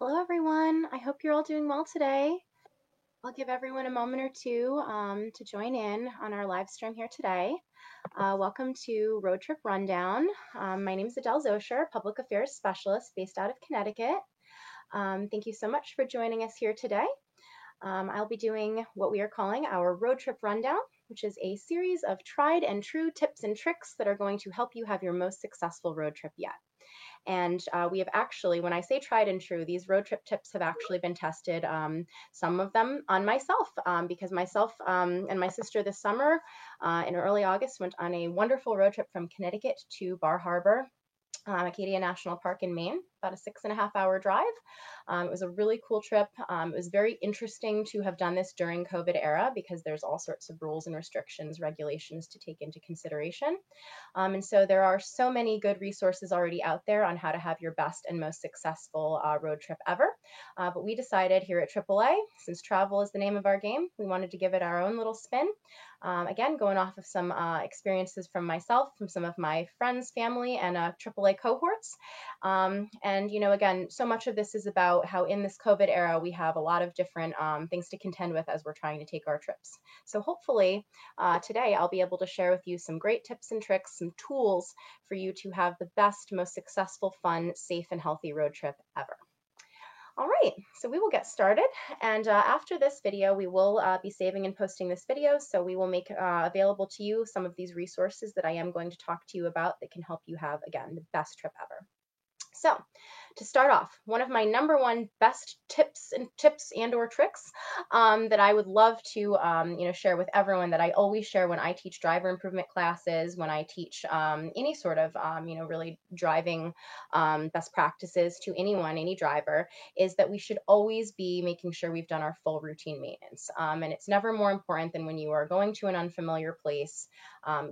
Hello, everyone. I hope you're all doing well today. I'll give everyone a moment or two um, to join in on our live stream here today. Uh, welcome to Road Trip Rundown. Um, my name is Adele Zosher, Public Affairs Specialist based out of Connecticut. Um, thank you so much for joining us here today. Um, I'll be doing what we are calling our Road Trip Rundown, which is a series of tried and true tips and tricks that are going to help you have your most successful road trip yet. And uh, we have actually, when I say tried and true, these road trip tips have actually been tested, um, some of them on myself, um, because myself um, and my sister this summer uh, in early August went on a wonderful road trip from Connecticut to Bar Harbor um, Acadia National Park in Maine, about a six and a half hour drive. Um, it was a really cool trip. Um, it was very interesting to have done this during COVID era because there's all sorts of rules and restrictions, regulations to take into consideration. Um, and so there are so many good resources already out there on how to have your best and most successful uh, road trip ever. Uh, but we decided here at AAA, since travel is the name of our game, we wanted to give it our own little spin. Um, again, going off of some uh, experiences from myself, from some of my friends, family, and uh, AAA cohorts. Um, and, you know, again, so much of this is about how in this COVID era, we have a lot of different um, things to contend with as we're trying to take our trips. So hopefully uh, today I'll be able to share with you some great tips and tricks, some tools for you to have the best, most successful, fun, safe, and healthy road trip ever. All right, so we will get started. And uh, after this video, we will uh, be saving and posting this video. So we will make uh, available to you some of these resources that I am going to talk to you about that can help you have, again, the best trip ever. So to start off, one of my number one best tips and tips and or tricks um, that I would love to um, you know share with everyone that I always share when I teach driver improvement classes, when I teach um, any sort of um, you know really driving um, best practices to anyone, any driver, is that we should always be making sure we've done our full routine maintenance. Um, and it's never more important than when you are going to an unfamiliar place.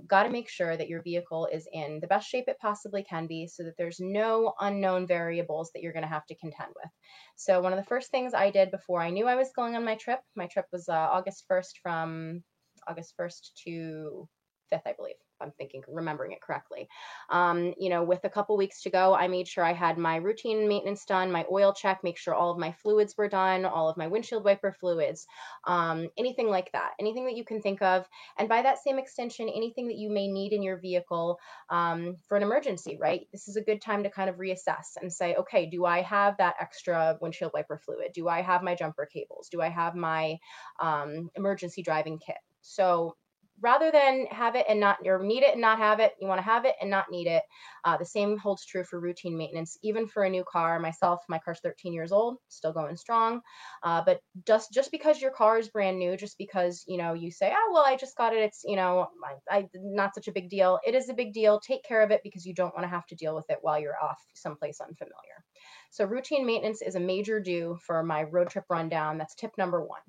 Got to make sure that your vehicle is in the best shape it possibly can be, so that there's no unknown variable that you're going to have to contend with. So one of the first things I did before I knew I was going on my trip, my trip was uh, August 1st from August 1st to 5th, I believe. I'm thinking, remembering it correctly. Um, you know, with a couple weeks to go, I made sure I had my routine maintenance done, my oil check, make sure all of my fluids were done, all of my windshield wiper fluids, um, anything like that, anything that you can think of. And by that same extension, anything that you may need in your vehicle um, for an emergency, right? This is a good time to kind of reassess and say, okay, do I have that extra windshield wiper fluid? Do I have my jumper cables? Do I have my um, emergency driving kit? So rather than have it and not or need it and not have it you want to have it and not need it. Uh, the same holds true for routine maintenance even for a new car. Myself my car's 13 years old still going strong. Uh, but just just because your car is brand new just because you know you say oh well i just got it. It's you know I, I not such a big deal. It is a big deal. Take care of it because you don't want to have to deal with it while you're off someplace unfamiliar. So routine maintenance is a major do for my road trip rundown. That's tip number one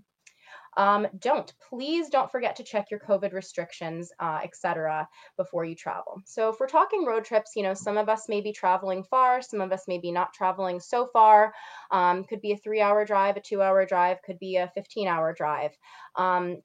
um, don't, please don't forget to check your COVID restrictions, uh, etc., before you travel. So if we're talking road trips, you know, some of us may be traveling far, some of us may be not traveling so far. Um, could be a three hour drive, a two hour drive, could be a 15 hour drive. Um,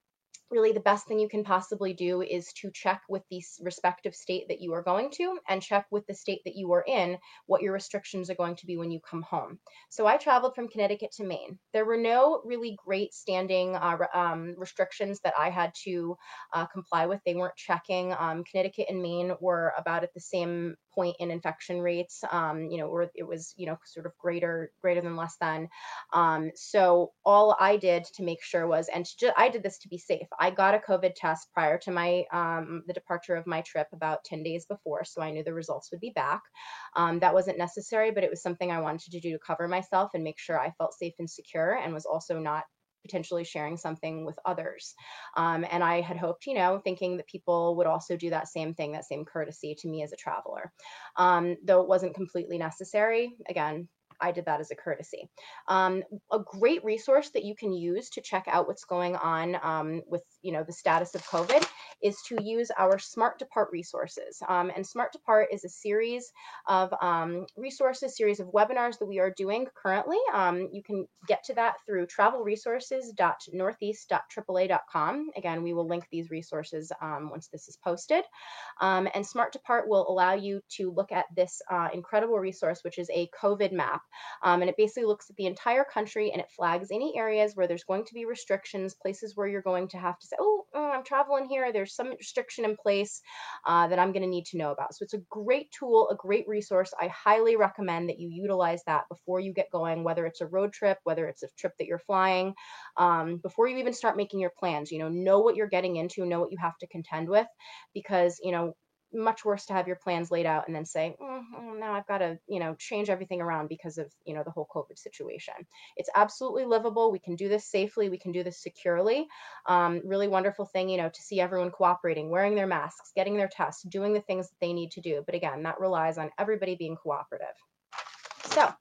really the best thing you can possibly do is to check with the respective state that you are going to and check with the state that you are in what your restrictions are going to be when you come home. So I traveled from Connecticut to Maine. There were no really great standing uh, um, restrictions that I had to uh, comply with. They weren't checking. Um, Connecticut and Maine were about at the same point in infection rates, um, you know, or it was, you know, sort of greater, greater than less than. Um, so all I did to make sure was, and just, I did this to be safe. I got a COVID test prior to my, um, the departure of my trip about 10 days before. So I knew the results would be back. Um, that wasn't necessary, but it was something I wanted to do to cover myself and make sure I felt safe and secure and was also not potentially sharing something with others. Um, and I had hoped, you know, thinking that people would also do that same thing, that same courtesy to me as a traveler. Um, though it wasn't completely necessary, again, I did that as a courtesy. Um, a great resource that you can use to check out what's going on um, with you know the status of COVID is to use our Smart Depart resources. Um, and Smart Depart is a series of um, resources, series of webinars that we are doing currently. Um, you can get to that through travelresources.northeast.aaa.com. Again, we will link these resources um, once this is posted. and Smart Depart will allow you to look at this uh, incredible resource, which is a COVID map Um, and it basically looks at the entire country and it flags any areas where there's going to be restrictions, places where you're going to have to say, oh, mm, I'm traveling here. There's some restriction in place uh, that I'm going to need to know about. So it's a great tool, a great resource. I highly recommend that you utilize that before you get going, whether it's a road trip, whether it's a trip that you're flying, um, before you even start making your plans. You know, know what you're getting into, know what you have to contend with, because you know much worse to have your plans laid out and then say, mm, now I've got to, you know, change everything around because of, you know, the whole COVID situation. It's absolutely livable. We can do this safely. We can do this securely. Um, really wonderful thing, you know, to see everyone cooperating, wearing their masks, getting their tests, doing the things that they need to do. But again, that relies on everybody being cooperative. So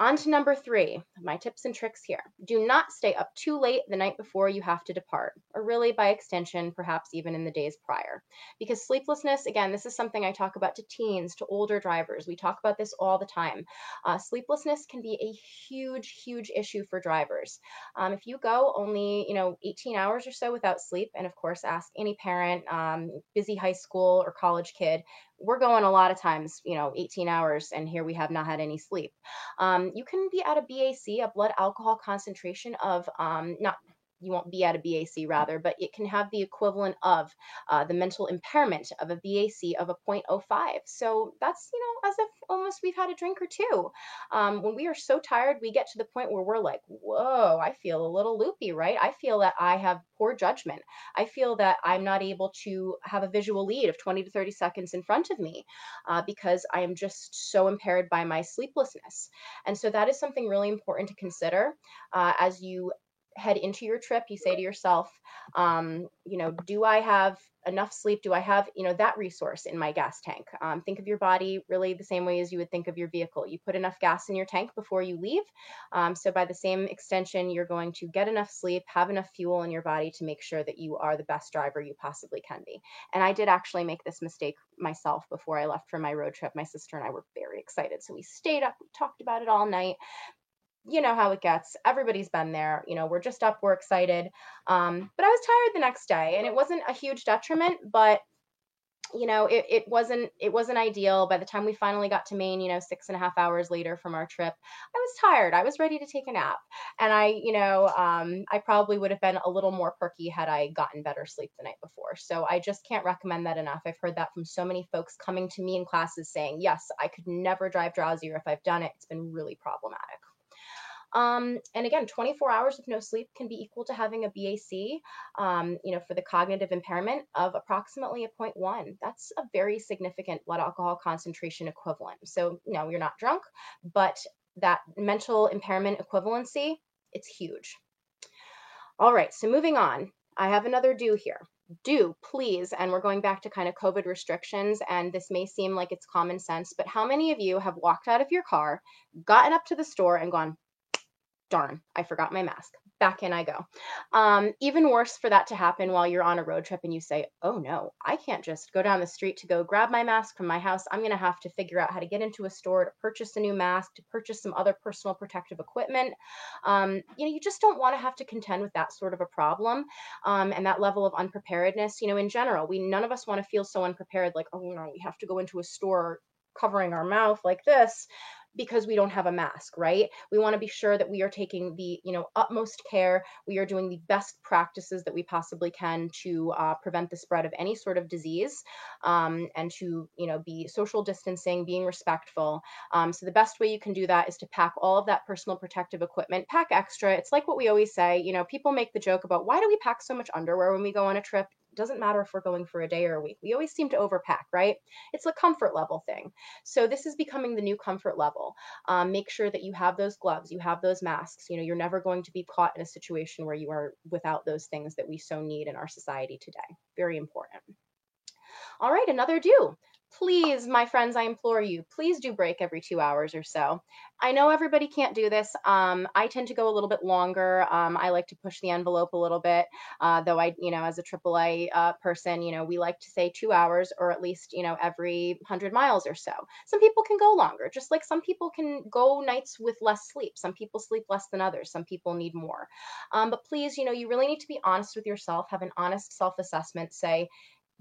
on to number three, my tips and tricks here. Do not stay up too late the night before you have to depart, or really by extension, perhaps even in the days prior. Because sleeplessness, again, this is something I talk about to teens, to older drivers. We talk about this all the time. Uh, sleeplessness can be a huge, huge issue for drivers. Um, if you go only, you know, 18 hours or so without sleep, and of course, ask any parent, um, busy high school or college kid, we're going a lot of times, you know, 18 hours, and here we have not had any sleep. Um, you can be at a BAC, a blood alcohol concentration of um, not you won't be at a BAC rather, but it can have the equivalent of uh, the mental impairment of a BAC of a 0.05. So that's, you know, as if almost we've had a drink or two. Um, when we are so tired, we get to the point where we're like, whoa, I feel a little loopy, right? I feel that I have poor judgment. I feel that I'm not able to have a visual lead of 20 to 30 seconds in front of me uh, because I am just so impaired by my sleeplessness. And so that is something really important to consider uh, as you head into your trip, you say to yourself, um, you know, do I have enough sleep? Do I have, you know, that resource in my gas tank? Um, think of your body really the same way as you would think of your vehicle. You put enough gas in your tank before you leave. Um, so by the same extension, you're going to get enough sleep, have enough fuel in your body to make sure that you are the best driver you possibly can be. And I did actually make this mistake myself before I left for my road trip. My sister and I were very excited. So we stayed up, we talked about it all night you know how it gets. Everybody's been there. You know, we're just up, we're excited. Um, but I was tired the next day, and it wasn't a huge detriment, but you know, it, it wasn't it wasn't ideal. By the time we finally got to Maine, you know, six and a half hours later from our trip, I was tired. I was ready to take a nap, and I, you know, um, I probably would have been a little more perky had I gotten better sleep the night before. So I just can't recommend that enough. I've heard that from so many folks coming to me in classes saying, "Yes, I could never drive drowsier if I've done it, it's been really problematic." Um, and again, 24 hours of no sleep can be equal to having a BAC, um, you know, for the cognitive impairment of approximately a 0.1. That's a very significant blood alcohol concentration equivalent. So, no, you're not drunk, but that mental impairment equivalency, it's huge. All right, so moving on, I have another do here do please and we're going back to kind of covid restrictions and this may seem like it's common sense but how many of you have walked out of your car gotten up to the store and gone darn, I forgot my mask. Back in I go. Um, even worse for that to happen while you're on a road trip and you say, oh no, I can't just go down the street to go grab my mask from my house. I'm going to have to figure out how to get into a store to purchase a new mask, to purchase some other personal protective equipment. Um, you know, you just don't want to have to contend with that sort of a problem um, and that level of unpreparedness. You know, in general, we none of us want to feel so unprepared, like, oh no, we have to go into a store covering our mouth like this because we don't have a mask, right? We want to be sure that we are taking the, you know, utmost care. We are doing the best practices that we possibly can to uh, prevent the spread of any sort of disease um, and to, you know, be social distancing, being respectful. Um, so the best way you can do that is to pack all of that personal protective equipment, pack extra. It's like what we always say, you know, people make the joke about why do we pack so much underwear when we go on a trip? Doesn't matter if we're going for a day or a week. We always seem to overpack, right? It's a comfort level thing. So this is becoming the new comfort level. Um, make sure that you have those gloves, you have those masks. You know, you're never going to be caught in a situation where you are without those things that we so need in our society today. Very important. All right, another do please, my friends, I implore you, please do break every two hours or so. I know everybody can't do this. Um, I tend to go a little bit longer. Um, I like to push the envelope a little bit, uh, though I, you know, as a AAA uh, person, you know, we like to say two hours or at least, you know, every 100 miles or so. Some people can go longer, just like some people can go nights with less sleep. Some people sleep less than others. Some people need more. Um, but please, you know, you really need to be honest with yourself, have an honest self assessment, say,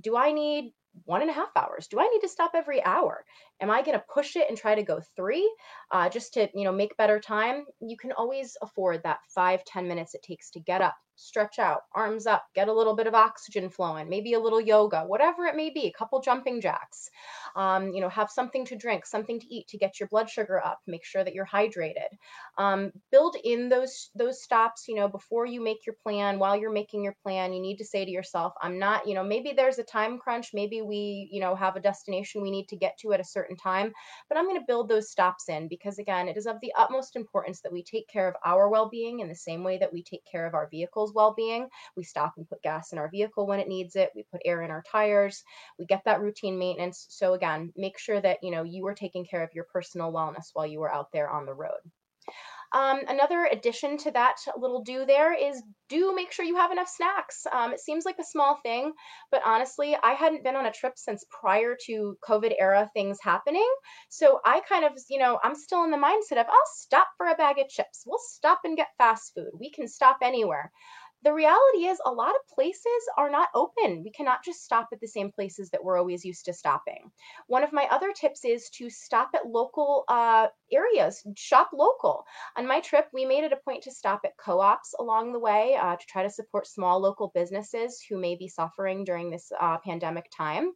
do I need one and a half hours? Do I need to stop every hour? am I going to push it and try to go three uh, just to, you know, make better time? You can always afford that five ten minutes it takes to get up, stretch out, arms up, get a little bit of oxygen flowing, maybe a little yoga, whatever it may be, a couple jumping jacks. Um, you know, have something to drink, something to eat to get your blood sugar up. Make sure that you're hydrated. Um, build in those those stops. You know, before you make your plan, while you're making your plan, you need to say to yourself, "I'm not." You know, maybe there's a time crunch. Maybe we, you know, have a destination we need to get to at a certain time, but I'm going to build those stops in because again, it is of the utmost importance that we take care of our well-being in the same way that we take care of our vehicles vehicle's well-being. We stop and put gas in our vehicle when it needs it. We put air in our tires. We get that routine maintenance. So again, make sure that you know you are taking care of your personal wellness while you are out there on the road. Um, another addition to that little do there is do make sure you have enough snacks. Um, it seems like a small thing, but honestly, I hadn't been on a trip since prior to COVID era things happening. So I kind of, you know, I'm still in the mindset of I'll stop for a bag of chips. We'll stop and get fast food. We can stop anywhere the reality is a lot of places are not open. We cannot just stop at the same places that we're always used to stopping. One of my other tips is to stop at local uh, areas, shop local. On my trip, we made it a point to stop at co ops along the way uh, to try to support small local businesses who may be suffering during this uh, pandemic time.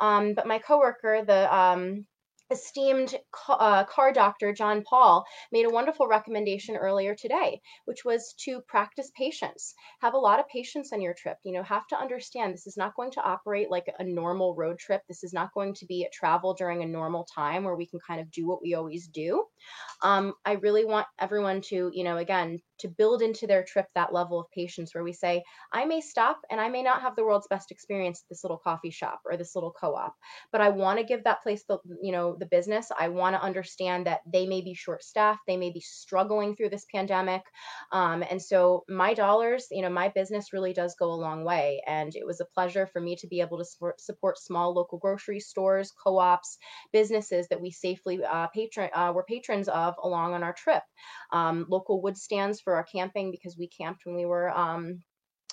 Um, but my coworker, the um, esteemed uh, car doctor John Paul made a wonderful recommendation earlier today, which was to practice patience. Have a lot of patience on your trip. You know, have to understand this is not going to operate like a normal road trip. This is not going to be a travel during a normal time where we can kind of do what we always do. Um, I really want everyone to, you know, again, to build into their trip that level of patience where we say, I may stop and I may not have the world's best experience at this little coffee shop or this little co-op, but I want to give that place the, you know, the business. I want to understand that they may be short staffed, they may be struggling through this pandemic. Um, and so my dollars, you know, my business really does go a long way. And it was a pleasure for me to be able to support, support small local grocery stores, co-ops, businesses that we safely uh, patron, uh, were patrons of along on our trip. Um, local wood stands for our camping because we camped when we were um,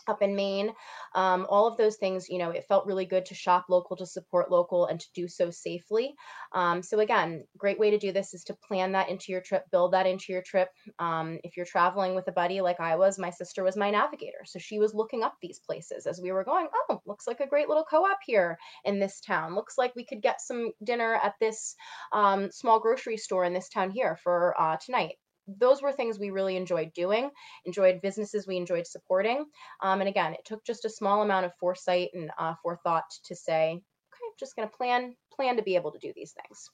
up in Maine. Um, all of those things, you know, it felt really good to shop local, to support local, and to do so safely. Um, so again, great way to do this is to plan that into your trip, build that into your trip. Um, if you're traveling with a buddy like I was, my sister was my navigator, so she was looking up these places as we were going. Oh, looks like a great little co-op here in this town. Looks like we could get some dinner at this um, small grocery store in this town here for uh, tonight those were things we really enjoyed doing, enjoyed businesses we enjoyed supporting. Um, and again, it took just a small amount of foresight and uh, forethought to say, okay, I'm just going to plan plan to be able to do these things.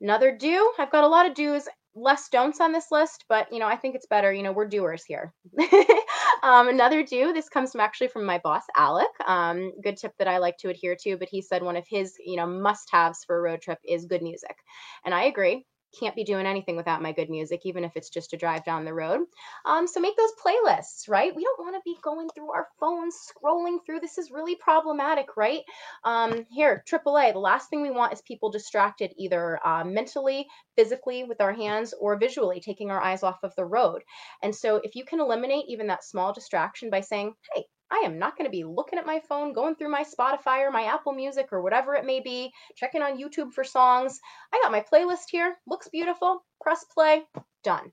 Another do, I've got a lot of do's, less don'ts on this list, but you know, I think it's better. You know, we're doers here. um, another do, this comes from actually from my boss, Alec. Um, good tip that I like to adhere to, but he said one of his, you know, must-haves for a road trip is good music. And I agree can't be doing anything without my good music, even if it's just a drive down the road. Um, so make those playlists, right? We don't want to be going through our phones, scrolling through. This is really problematic, right? Um, here, AAA, the last thing we want is people distracted either uh, mentally, physically with our hands, or visually, taking our eyes off of the road. And so if you can eliminate even that small distraction by saying, hey, I am not going to be looking at my phone, going through my Spotify or my Apple Music or whatever it may be, checking on YouTube for songs. I got my playlist here, looks beautiful. Press play, done.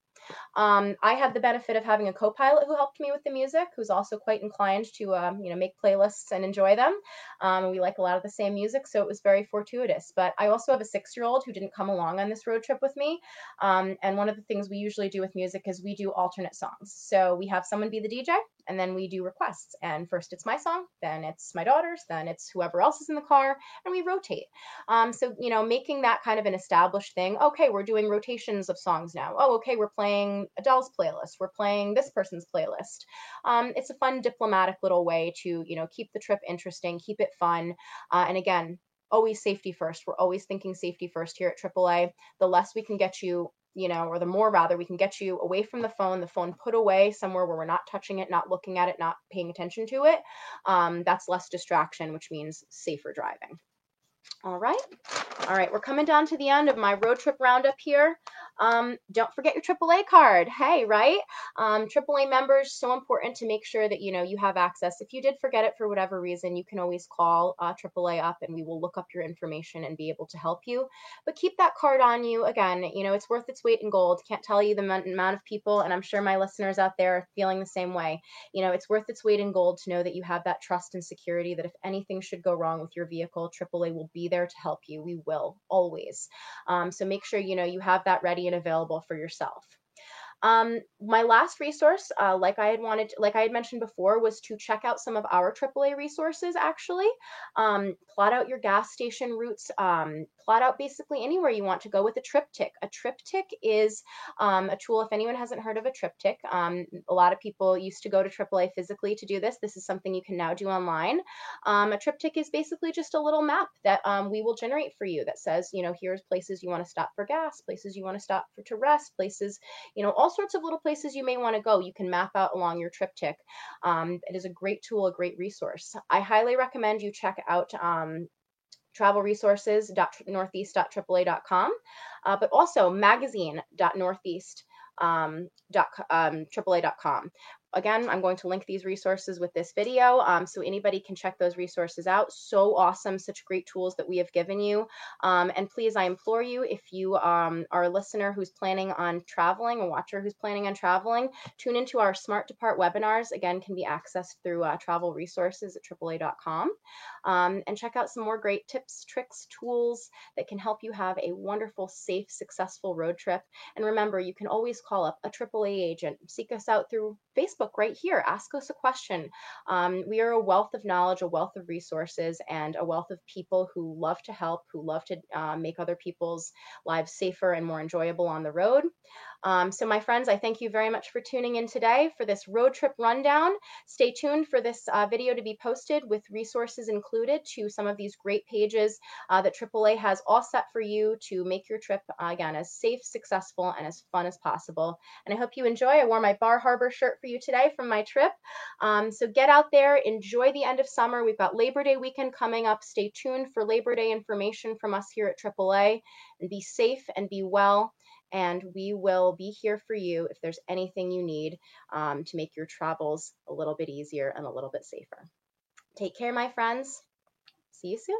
Um, I had the benefit of having a co-pilot who helped me with the music, who's also quite inclined to, um, you know, make playlists and enjoy them. Um, we like a lot of the same music, so it was very fortuitous. But I also have a six-year-old who didn't come along on this road trip with me. Um, and one of the things we usually do with music is we do alternate songs. So we have someone be the DJ, and then we do requests. And first it's my song, then it's my daughter's, then it's whoever else is in the car, and we rotate. Um, so you know, making that kind of an established thing. Okay, we're doing rotations of songs now. Oh, okay, we're playing Adele's playlist. We're playing this person's playlist. Um, it's a fun diplomatic little way to you know keep the trip interesting, keep it fun, uh, and again. Always safety first. We're always thinking safety first here at AAA. The less we can get you you know, or the more rather we can get you away from the phone, the phone put away somewhere where we're not touching it, not looking at it, not paying attention to it. Um, that's less distraction, which means safer driving. All right. All right, we're coming down to the end of my road trip roundup here. Um, don't forget your AAA card. Hey, right? Um, AAA members, so important to make sure that you know you have access. If you did forget it for whatever reason, you can always call uh, AAA up and we will look up your information and be able to help you. But keep that card on you. Again, you know, it's worth its weight in gold. Can't tell you the amount of people, and I'm sure my listeners out there are feeling the same way. You know, it's worth its weight in gold to know that you have that trust and security that if anything should go wrong with your vehicle, AAA will be there to help you. We will always. Um, so make sure you know you have that ready and available for yourself. Um, my last resource, uh, like I had wanted, like I had mentioned before, was to check out some of our AAA resources. Actually, um, plot out your gas station routes. Um, plot out basically anywhere you want to go with a TripTik. A TripTik is um, a tool. If anyone hasn't heard of a TripTik, um, a lot of people used to go to AAA physically to do this. This is something you can now do online. Um, a TripTik is basically just a little map that we will generate for you that says, you know, here's places you want to stop for gas, places you want to stop for to rest, places, you know, all all sorts of little places you may want to go. You can map out along your TripTik. Um, it is a great tool, a great resource. I highly recommend you check out um, travelresources.northeast.aaa.com, uh, but also magazine.northeast.com um, um. Again, I'm going to link these resources with this video um, so anybody can check those resources out. So awesome, such great tools that we have given you. Um, and please, I implore you, if you um, are a listener who's planning on traveling, a watcher who's planning on traveling, tune into our Smart Depart webinars. Again, can be accessed through uh, travel resources at AAA.com. Um, and check out some more great tips, tricks, tools that can help you have a wonderful, safe, successful road trip. And remember, you can always call up a AAA agent. Seek us out through Facebook right here. Ask us a question. Um, we are a wealth of knowledge, a wealth of resources, and a wealth of people who love to help, who love to uh, make other people's lives safer and more enjoyable on the road. Um, so, my friends, I thank you very much for tuning in today for this road trip rundown. Stay tuned for this uh, video to be posted with resources included to some of these great pages uh, that AAA has all set for you to make your trip, uh, again, as safe, successful, and as fun as possible. And I hope you enjoy. I wore my Bar Harbor shirt for you today from my trip. Um, so, get out there, enjoy the end of summer. We've got Labor Day weekend coming up. Stay tuned for Labor Day information from us here at AAA. And be safe and be well and we will be here for you if there's anything you need um, to make your travels a little bit easier and a little bit safer. Take care, my friends. See you soon.